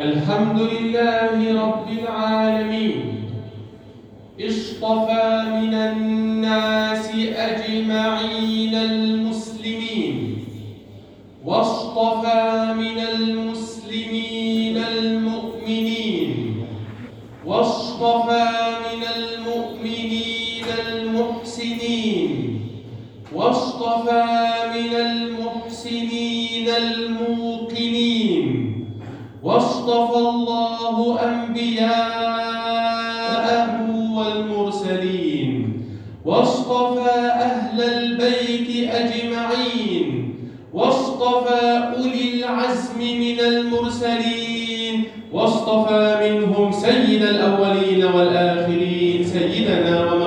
الحمد لله رب العالمين. اصطفى من الناس أجمعين المسلمين. واصطفى أنبياءه والمرسلين واصطفى أهل البيت أجمعين واصطفى أولي العزم من المرسلين واصطفى منهم سيد الأولين والآخرين سيدنا ومولانا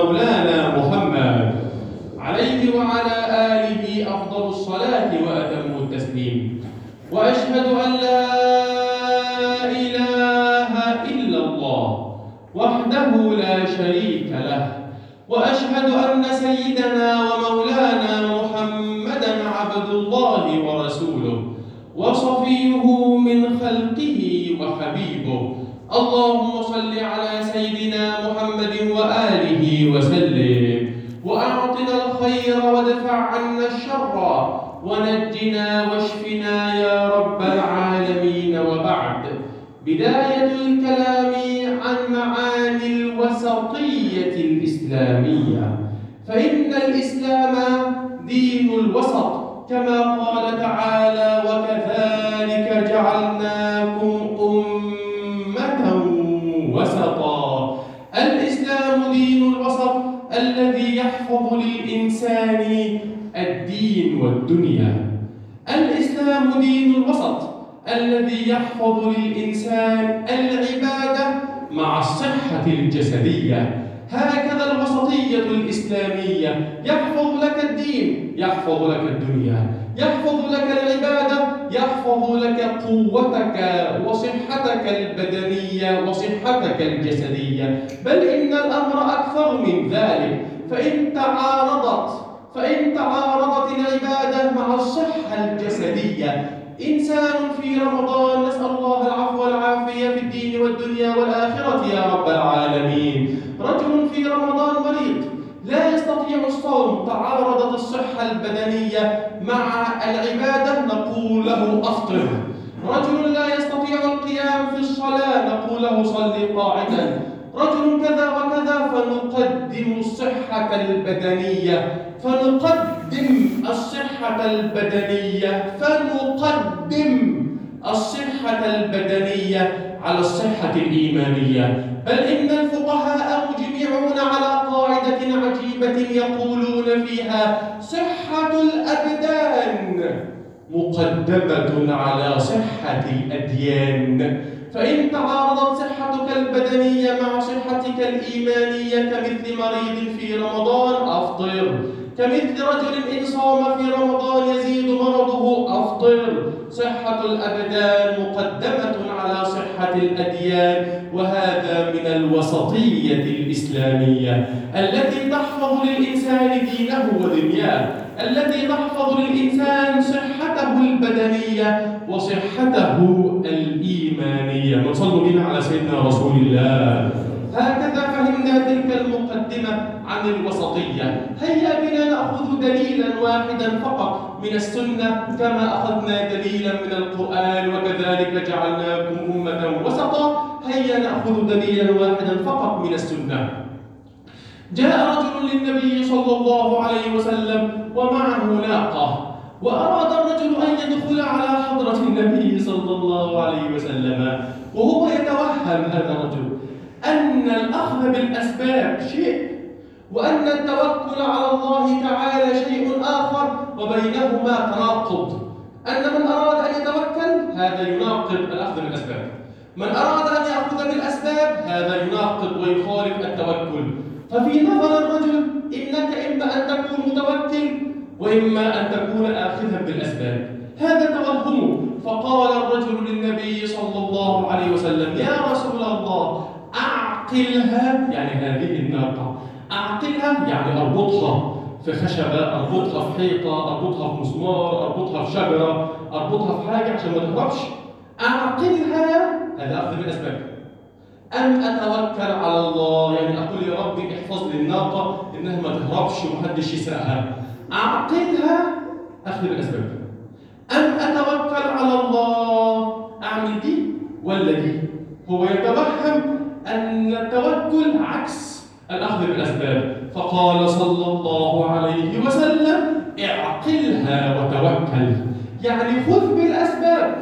خلقه وحبيبه. اللهم صل على سيدنا محمد وآله وسلم وأعطنا الخير وادفع عنا الشر ونجنا واشفنا يا رب العالمين. وبعد بداية الكلام عن معاني الوسطية الإسلامية. فإن الإسلام دين الوسط كما قال تعالى وكذلك جعلناكم أمة وسطا. الإسلام دين الوسط الذي يحفظ للإنسان الدين والدنيا. الإسلام دين الوسط الذي يحفظ للإنسان العبادة مع الصحة الجسدية. هكذا الوسطية الإسلامية. يحفظ لك الدين يحفظ لك الدنيا. يحفظ لك العبادة يحفظ لك قوتك وصحتك البدنية وصحتك الجسدية. بل إن الأمر أكثر من ذلك. فإن تعارضت فإن تعارضت العبادة مع الصحة الجسدية. إنسان في رمضان نسأل الله العفو والعافية في الدين والدنيا والآخرة يا رب العالمين. رجل في رمضان مريض لا يستطيع الصوم. البدنية مع العبادة نقول له أفطر. رجل لا يستطيع القيام في الصلاة نقول له صل قاعدا. رجل كذا وكذا فنقدم الصحة البدنية. فنقدم الصحة البدنية. فنقدم الصحة البدنية على الصحة الإيمانية. بل إن الفقهاء مجمعون على قاعدة عجيبة يقولون فيها صحة الأبدان مقدمة على صحة الأديان. فإن تعارضت صحتك البدنية مع صحتك الإيمانية كمثل مريض في رمضان أفطر. كمثل رجل إن صام في رمضان يزيد مرضه أفطر. صحة الأبدان مقدمة على صحة الأديان وهذا من الوسطية الإسلامية. التي تحفظ للإنسان دينه ودنياه التي تحفظ للإنسان صحته البدنية وصحته الإيمانية. نصلي بنا على سيدنا رسول الله. هكذا فهمنا تلك المقدمة عن الوسطية. هيا بنا نأخذ دليلا واحدا فقط من السنة كما أخذنا دليلا من القرآن وكذلك جعلناكم أمة وسطا. هيا نأخذ دليلا واحدا فقط من السنة. جاء رجل للنبي صلى الله عليه وسلم ومعه ناقة وأراد الرجل أن يدخل على حضرة النبي صلى الله عليه وسلم وهو يتوهم هذا الرجل. أن الأخذ بالأسباب شيء وأن التوكل على الله تعالى شيء آخر وبينهما تناقض. أن من أراد أن يتوكل هذا يناقض الأخذ بالأسباب. من أراد أن يأخذ بالأسباب هذا يناقض ويخالف التوكل. ففي نظر الرجل إنك إما أن تكون متوكل وإما أن تكون آخذا بالأسباب. هذا توهمه. فقال الرجل للنبي صلى الله عليه وسلم يا رسول أعقلها يعني هذه الناقة. أعقلها يعني أربطها في خشبة أربطها في حيطة أربطها في مسمار أربطها في شجرة أربطها في حاجة عشان ما تهربش. أعقلها هذا أخذ بالأسباب أم أتوكل على الله يعني أقول يا ربي احفظ لي الناقة إنها ما تهربش ومحدش يسرقها. أعقلها أخذ بالأسباب أم أتوكل على الله أعمل دي ولا دي؟ هو يتوهم أن التوكل عكس الأخذ بالأسباب. فقال صلى الله عليه وسلم اعقلها وتوكل. يعني خذ بالأسباب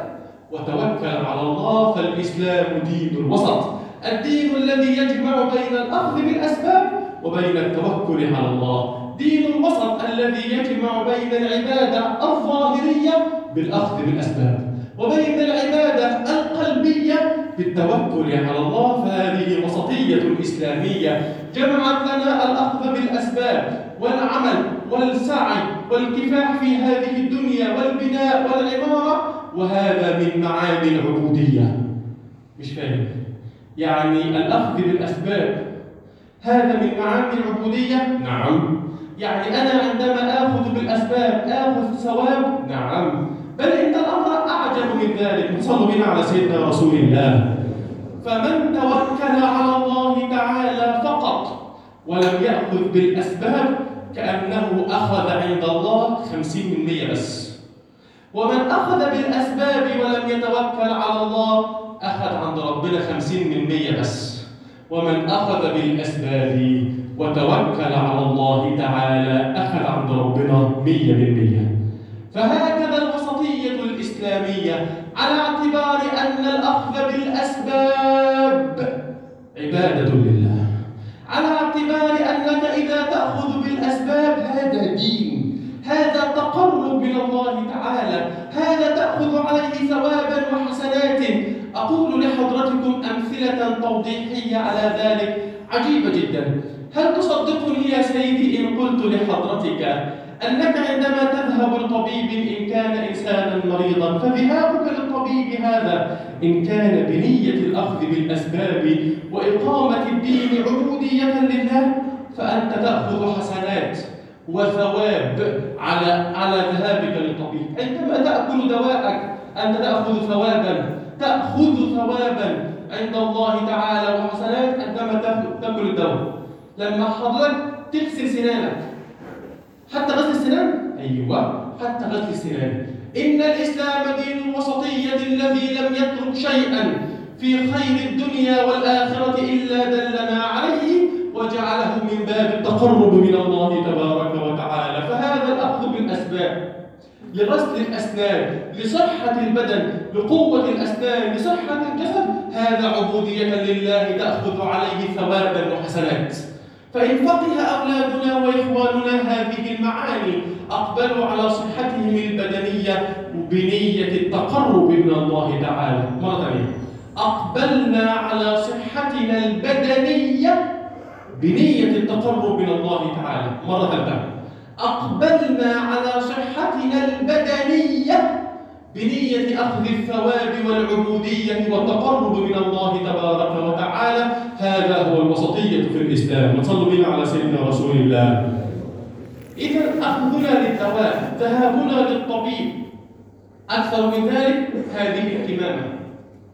وتوكل على الله فالإسلام دين الوسط. الدين الذي يجمع بين الأخذ بالأسباب وبين التوكل على الله. دين الوسط الذي يجمع بين العبادة الظاهرية بالأخذ بالأسباب وبين العبادة القلبية بالتوكل على الله فهذه وسطية إسلامية. جمعت لنا الأخذ بالأسباب والعمل والسعي والكفاح في هذه الدنيا والبناء والعمارة وهذا من معاني العبودية. مش فاهم؟ يعني الأخذ بالأسباب هذا من معاني العبودية؟ نعم. يعني أنا عندما آخذ بالأسباب آخذ ثواب؟ نعم. بل إن الأمر أعجب من ذلك صلوا بنا على سيدنا رسول الله. فمن توكل على الله تعالى فقط ولم يأخذ بالأسباب كأنه أخذ عند الله خمسين من مية بس ومن أخذ بالأسباب ولم يتوكل على الله أخذ عند ربنا خمسين من مية بس ومن أخذ بالأسباب وتوكل على الله تعالى أخذ عند ربنا مية من مية. فهكذا الوسطية الإسلامية على اعتبار أن الأخذ بالأسباب عبادة لله. على اعتبار أنك إذا تأخذ بالأسباب هذا دين هذا تقرب من الله تعالى هذا تأخذ عليه ثوابا وحسنات. أقول لحضرتكم أمثلة توضيحية على ذلك. عجيبة جدا. هل تصدقني يا سيدي إن قلت لحضرتك أنك عندما تذهب لطبيب إن كان إنسانا مريضا فذهابك للطبيب هذا إن كان بنية الأخذ بالأسباب وإقامة الدين عبودية لله فأنت تأخذ حسنات وثواب على على ذهابك للطبيب. عندما تأكل دواءك أنت تأخذ ثوابا تأخذ ثوابا عند الله تعالى وحسنات عندما تأكل الدواء. لما حضرتك تغسل سنانك حتى غسل السنان أيوة. حتى غسل السنان إن الإسلام دين الوسطية الذي لم يترك شيئا في خير الدنيا والآخرة إلا دلنا عليه وجعله من باب التقرب من الله تبارك وتعالى. فهذا الأخذ بالأسباب. لغسل الأسنان لصحة البدن لقوة الأسنان لصحة الجسد هذا عبودية لله تأخذ عليه ثوابا وحسنات. فإن فقه أولادنا وإخواننا هذه المعاني أقبلوا على صحتهم البدنية بنية التقرب من الله تعالى. مرة ثانية. أقبلنا على صحتنا البدنية بنية التقرب من الله تعالى. مرة ثالثة. أقبلنا على صحتنا البدنية بنية أخذ الثواب والعبودية والتقرب من الله تبارك وتعالى هذا هو الوسطية في الإسلام. وصلوا بنا على سيدنا رسول الله. إذا أخذنا للدواء ذهابنا للطبيب. أكثر من ذلك هذه الكمامة.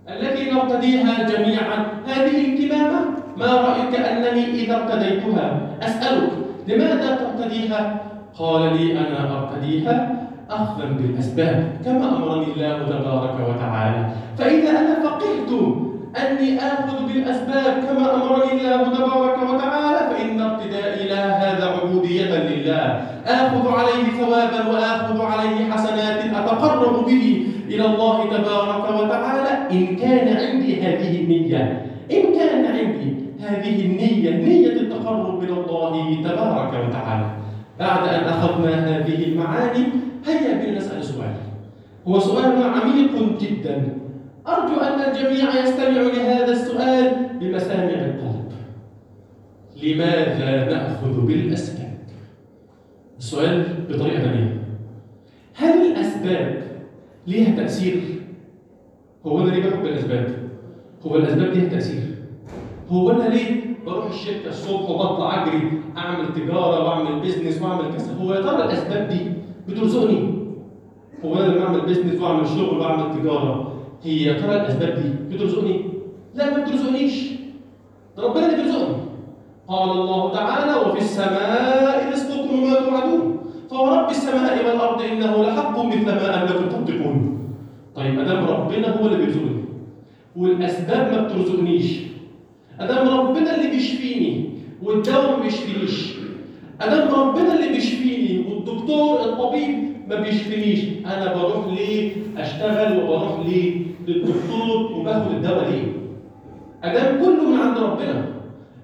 التي نرتديها جميعا. هذه الكمامة ما رأيك أنني إذا ارتديتها؟ أسألك لماذا ترتديها؟ قال لي أنا أرتديها أخذا بالأسباب كما أمرني الله تبارك وتعالى. فإذا أنا فقهت أني آخذ بالأسباب كما أمرني الله تبارك وتعالى فإن ارتدائي لا هذا عبودية لله. آخذ عليه ثوابا وآخذ عليه حسنات أتقرب به إلى الله تبارك وتعالى. إن كان عندي هذه النية إن كان عندي هذه النية نية التقرب إلى الله تبارك وتعالى. بعد أن أخذنا هذه المعاني هيا بنا نسأل سؤال هو سؤال عميق جدا أرجو أن الجميع يستمع لهذا السؤال بمسامع القلب لماذا نأخذ بالأسباب؟ السؤال بطريقة ثانية هل الأسباب ليها تأثير؟ هو أنا ليه باخد بالأسباب؟ هو الأسباب ليها تأثير؟ هو أنا ليه بروح الشركة الصبح وبطلع أجري أعمل تجارة وأعمل business وأعمل كذا؟ هو يا ترى الأسباب دي بترزقني؟ هو أنا لما أعمل business وأعمل شغل وأعمل تجارة هي يا ترى الاسباب دي بترزقني؟ لا ما بترزقنيش. ده ربنا اللي بيرزقني. قال الله تعالى وفي السماء رزقكم وما توعدون. فورب السماء والأرض إنه لحق مثل ما أنكم تنطقون. طيب ادام ربنا هو اللي بيرزقني. والأسباب ما بترزقنيش. ادام ربنا اللي بيشفيني. والدواء ما بيشفينيش ادام ربنا اللي بيشفيني والدكتور الطبيب ما بيشفينيش. أنا بروح ليه أشتغل وبروح ليه للدكتور وباخد الدواء ليه؟ ادام كله من عند ربنا.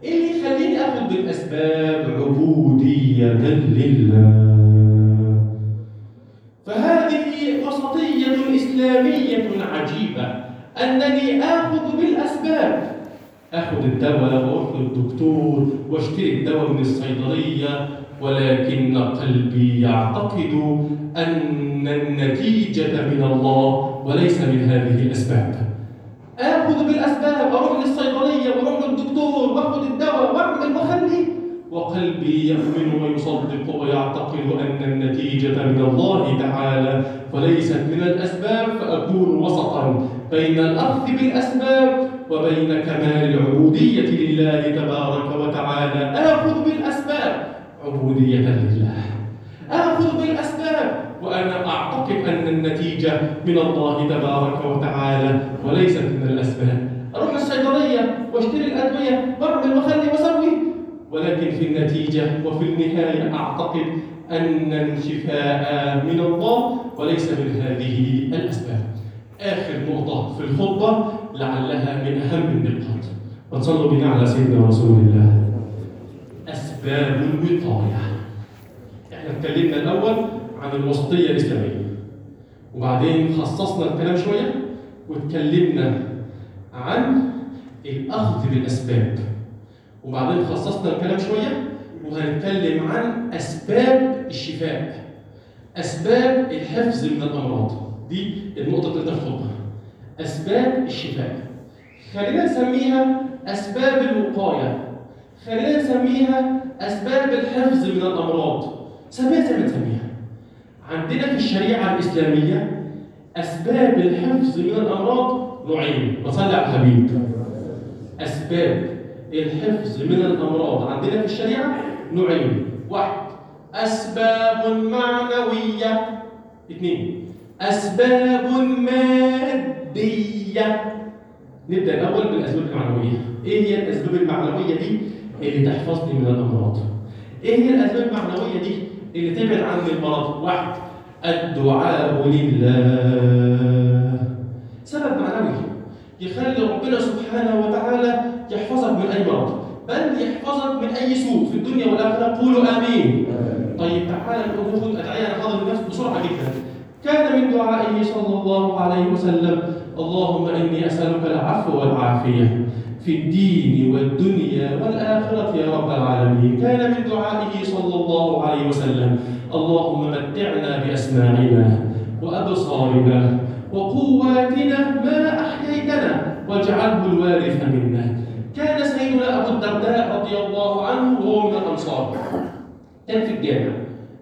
إيه اللي يخليني آخد بالاسباب عبودية لله؟ فهذه وسطية إسلامية عجيبة أنني آخذ بالأسباب. أخذ الدواء وأروح للدكتور واشتري الدواء من الصيدلية ولكن قلبي يعتقد أن النتيجة من الله وليس من هذه الأسباب. آخذ بالأسباب أروح للصيدلية وأروح للدكتور وأخذ الدواء واعمل واخلي وقلبي يؤمن ويصدق ويعتقد أن النتيجة من الله تعالى وليست من الأسباب فأكون وسطا بين الأخذ بالأسباب وبين كمال العبوديه لله تبارك وتعالى. آخذ بالأسباب. عبودية لله. آخذ بالأسباب. وأنا أعتقد أن النتيجة من الله تبارك وتعالى وليست من الأسباب. أروح الصيدلية واشتري الأدوية. واعمل واخلي واسوي ولكن في النتيجة وفي النهاية أعتقد أن الشفاء من الله وليس من هذه الأسباب. آخر نقطة في الخطبة. لعلها من أهم النقاط. وصلوا بنا على سيدنا رسول الله. أسباب الوقاية. إحنا اتكلمنا الأول عن الوسطية الإسلامية. وبعدين خصصنا الكلام شوية واتكلمنا عن الأخذ بالأسباب. وبعدين خصصنا الكلام شوية وهنتكلم عن أسباب الشفاء. أسباب الحفظ من الأمراض. دي النقطة الثالثه في الخطبه أسباب الشفاء. خلينا نسميها أسباب الوقاية. خلينا نسميها أسباب الحفظ من الأمراض. سميها زي ما تسميها؟ عندنا في الشريعة الإسلامية أسباب الحفظ من الأمراض نوعين. وصلي على الحبيب أسباب الحفظ من الأمراض. عندنا في الشريعة نوعين. واحد أسباب معنوية. اثنين أسباب ماديه نبدأ الأول بالأسباب المعنوية. إيه هي الأسباب المعنوية دي اللي تحفظني من الأمراض؟ إيه هي الأسباب المعنوية دي اللي تبعد عني المرض واحد الدعاء لله. سبب معنوي. يخلي ربنا سبحانه وتعالى يحفظك من أي مرض بل يحفظك من أي سوء في الدنيا والآخرة. قولوا آمين. طيب تعالى ناخذ ادعيه حاضر الناس بسرعة جدا. كان من دعائه صلى الله عليه وسلم اللهم إني أسألك العفو والعافية في الدين والدنيا والآخرة يا رب العالمين. كان من دعائه صلى الله عليه وسلم. اللهم متعنا بأسماعنا وأبصارنا وقواتنا ما أحييتنا واجعله الوارث منا. كان سيدنا أبو الدرداء رضي الله عنه وهو من الأنصار. كان في الجامع.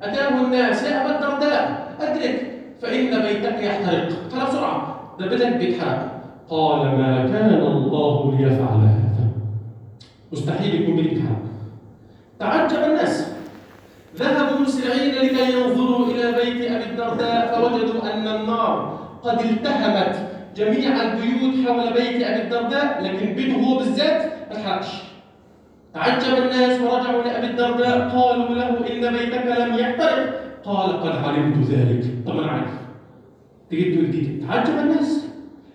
أتاه الناس يا أبا الدرداء أدرك فإن بيتك يحترق. قال بسرعة. ده بيتك بيتحرق قال ما كان الله ليفعل هذا. مستحيل يكون حرق تعجب الناس. ذهبوا مسرعين لكي ينظروا إلى بيت أبي الدرداء فوجدوا أن النار قد التهمت جميع البيوت حول بيت أبي الدرداء لكن بيته هو بالذات ما اتحرقش تعجب الناس ورجعوا لأبي الدرداء قالوا له إن بيتك لم يحترق قال قد علمت ذلك. طب أنا عارف تقول دي تعجب الناس.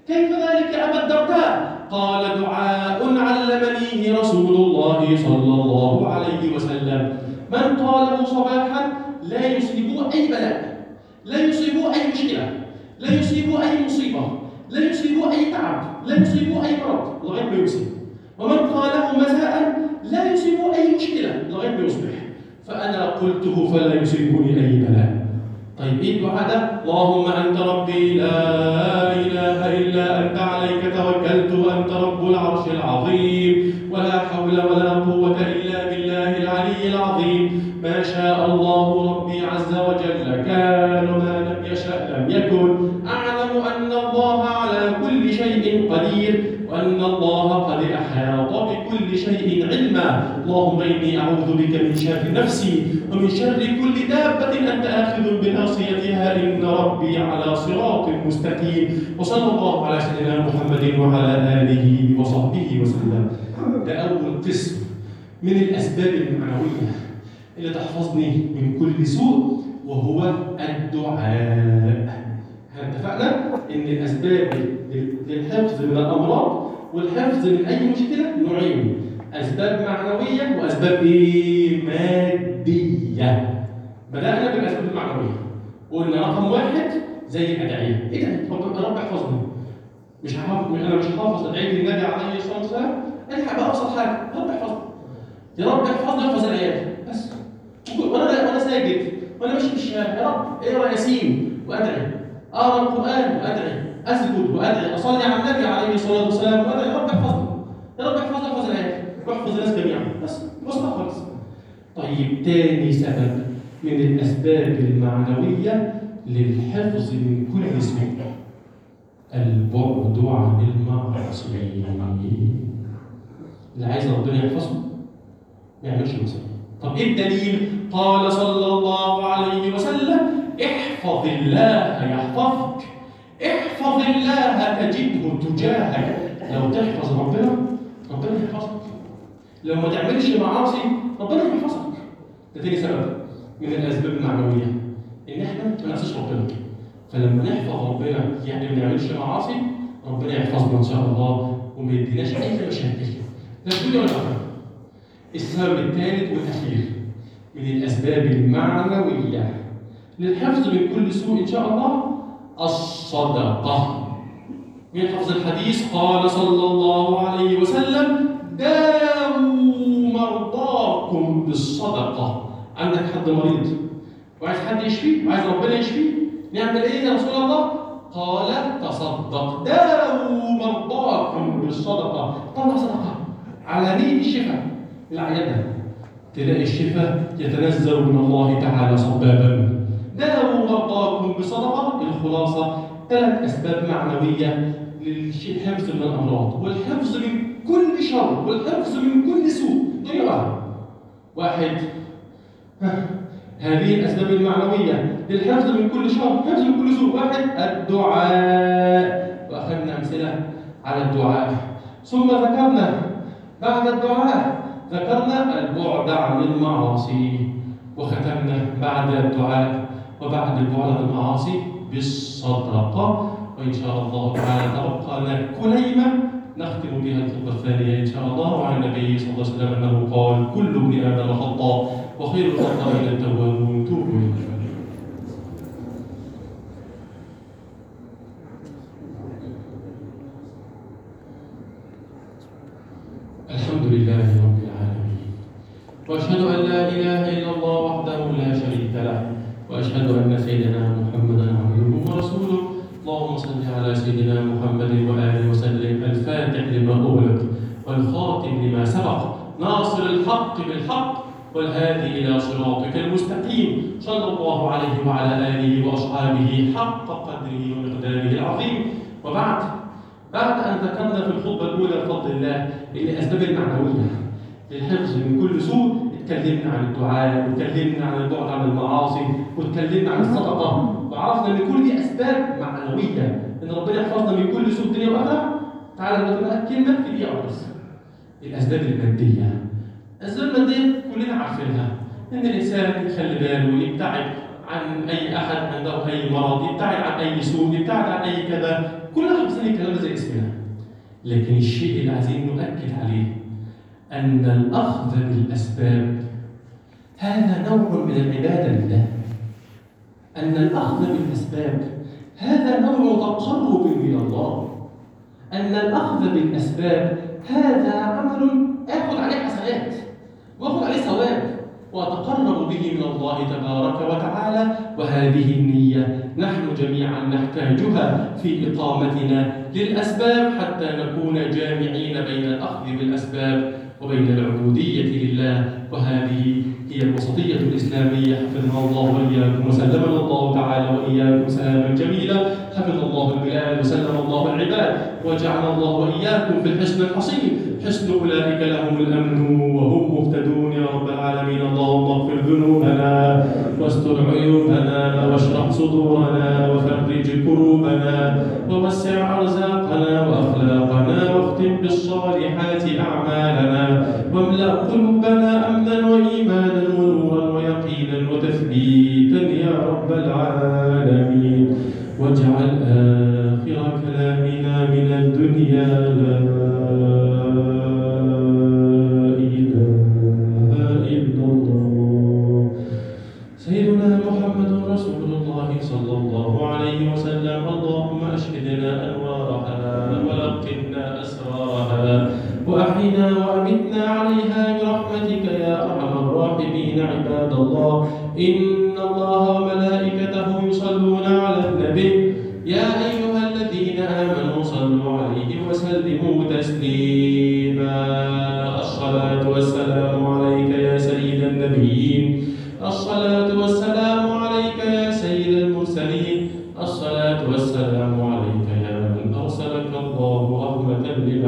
كيف ذلك يا أبا الدرداء؟ قال دعاء علمنيه رسول الله صلى الله عليه وسلم. من قاله صباحا لا يصيبه أي بلاء لا يصيبه أي مشكلة لا يصيبه أي مصيبة لا يصيبه أي تعب لا يصيبه أي مرض. لغاية ما يصيب. ومن قاله مساء لا يصيبه أي مشكلة لغاية ما يصبح. فأنا قلته فلا يصيبني أي بلاء. طيب إيه الدعاء؟ اللهم أنت ربي لا إله إلا أنت عليك توكلت وأنت رب العرش العظيم ولا حول ولا قوة إلا بالله العلي العظيم ما شاء الله ربي عز وجل كان ما لم يشأ لم يكن اللهم إني أعوذ بك من شر نفسي ومن شر كل دابة أنت آخذ بناصيتها. إن ربي على صراط مستقيم. وصلى الله على سيدنا محمد وعلى آله وصحبه وسلم. ده أول قسم من الأسباب المعنوية اللي تحفظني من كل سوء وهو الدعاء. إحنا اتفقنا؟ إن الأسباب للحفظ من الأمراض والحفظ من أي مشكلة؟ نوعين أسباب معنوية وأسباب إيه ماديه بدأنا بالأسباب المعنوية. قلنا رقم واحد زي الأدعية. إيه ده؟ رب رب احفظني مش هحافظ أنا مش هحافظ أدعية النبي عليه الصلاة والسلام. اي حاجة أبسط حاجة. رب احفظني. يا رب احفظني واحفظ العيال. بس. وأنا وأنا ساجد. وأنا ماشي في الشارع يا رب. اقرا ياسين وأدعي. اقرا القران وأدعي. اسجد وأدعي. أصلي على النبي عليه الصلاة والسلام. وادعي يا رب احفظني يا رب احفظني احفظ العيال واحفظ الناس جميعا. بس بسيطه خالص. طيب تاني سبب من الأسباب المعنوية للحفظ من كل سوء البعد عن المعاصي اللي عايز ربنا يحفظه ما يعملش المصيبه طب إيه الدليل؟ قال صلى الله عليه وسلم احفظ الله يحفظك. احفظ الله تجده تجاهك. لو تحفظ ربنا ربنا يحفظك. لو ما تعملش معاصي ربنا يحفظك. ده تاني سبب من الأسباب المعنوية إن إحنا ما نعصيش ربنا. فلما نحفظ ربنا يعني ما نعملش معاصي ربنا يحفظنا إن شاء الله وما يديناش أي مشاكل. في الدنيا الآخرة. السبب الثالث والأخير من الأسباب المعنوية للحفظ من كل سوء إن شاء الله الصدقة. من حفظ الحديث قال صلى الله عليه وسلم داووا مرضاكم بالصدقة. عندك حد مريض؟ وعايز حد يشفيه وعايز ربنا يشفيه نعمل إيه يا رسول الله؟ قال تصدق. داووا مرضاكم بالصدقة. طلع صدقة. على نية الشفاء. العيادة. تلاقي الشفاء يتنزل من الله تعالى صبابا. داووا مرضاكم بصدقة الخلاصة. ثلاث أسباب معنوية للحفظ من الأمراض والحفظ من كل شر والحفظ من كل سوء. واحدة واحد. هذه الأسباب المعنوية للحفظ من كل شر حفظ من كل سوء. واحد الدعاء. وأخذنا أمثلة على الدعاء. ثم ذكرنا بعد الدعاء ذكرنا البعد عن المعاصي. وختمنا بعد الدعاء. وبعد البعد عن المعاصي بالصدقة وإن شاء الله تعالى تبقى كليمة نختم بها الخطبة الثانية إن شاء الله. وعن النبي صلى الله عليه وسلم أنه قال كل ابن آدم خطاء وخير الخطائين التوابون. توبوا إلى الله الحمد لله رب العالمين واشهد ان لا اله الا الله وحده لا شريك له واشهد أن سيدنا محمدا عبده ورسوله. اللهم صل على سيدنا محمد وآله وسلم. الفاتح لما أغلق والخاتم لما سبق ناصر الحق بالحق والهادي إلى صراطك المستقيم. صلى الله عليه وعلى آله وأصحابه حق قدره ومقداره العظيم. وبعد بعد أن ذكرنا في الخطبة الأولى بفضل الله الأسباب المعنوية للحفظ من كل سوء. اتكلمنا عن الدعاء واتكلمنا عن البعد عن المعاصي واتكلمنا عن الصدقة. وعرفنا إن كل دي أسباب معنوية. إن ربنا يحفظنا من كل سوء الدنيا والآخرة. تعالى نقول بقى كلمة في دقيقة بس. الأسباب المادية. الأسباب المادية كلنا عارفينها. إن الإنسان يخلي باله يبتعد عن أي أحد عنده أي مرض يبتعد عن أي سوء يبتعد عن أي كذا. كلنا حافظين الكلام ده زي اسمنا. لكن الشيء اللي عايزين نؤكد عليه أن الأخذ بالأسباب هذا نوع من العبادة لله. أن الأخذ بالأسباب هذا نوع تقرب من الله. أن الأخذ بالأسباب هذا عمل اخذ عليه حسنات واخذ عليه ثواب واتقرب به من الله تبارك وتعالى. وهذه النية نحن جميعا نحتاجها في إقامتنا للأسباب حتى نكون جامعين بين الأخذ بالأسباب وبين العبودية لله. وهذه هي الوسطية الإسلامية حفظنا الله وإياكم وسلمنا الله تعالى وإياكم سلاما جميلا حفظ الله البلاد وسلم الله العباد وجعل الله وإياكم في الحسن الحصين. حسن أولئك لهم الأمن وهم مهتدون يا رب العالمين. اللهم اغفر ذنوبنا واستر عيوبنا واشرح صدورنا وفرج كروبنا ووسع أرزاقنا وأخلاقنا واختم بالصالحات أعمالنا واملأ قلوبنا أمنا وإيمانا ونورا ويقينا وتثبيتا يا رب العالمين واجعل آخر كلامنا من الدنيا لا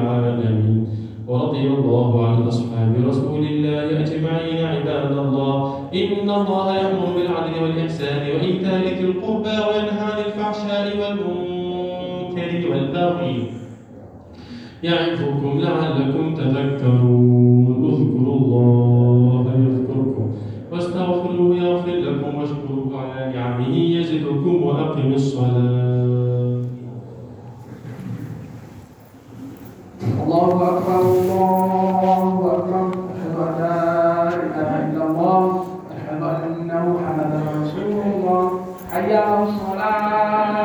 رحمة للعالمين ورضي الله عن أصحاب رسول الله أجمعين عباد الله. إن الله يأمر بالعدل والإحسان وإيتاء ذي القربى وينهى عن الفحشاء والمنكر والبغي. يعظكم لعلكم تذكرون. اذكروا الله يذكركم واستغفروه يغفر لكم واشكروه على نعمه يزدكم وأقم الصلاة.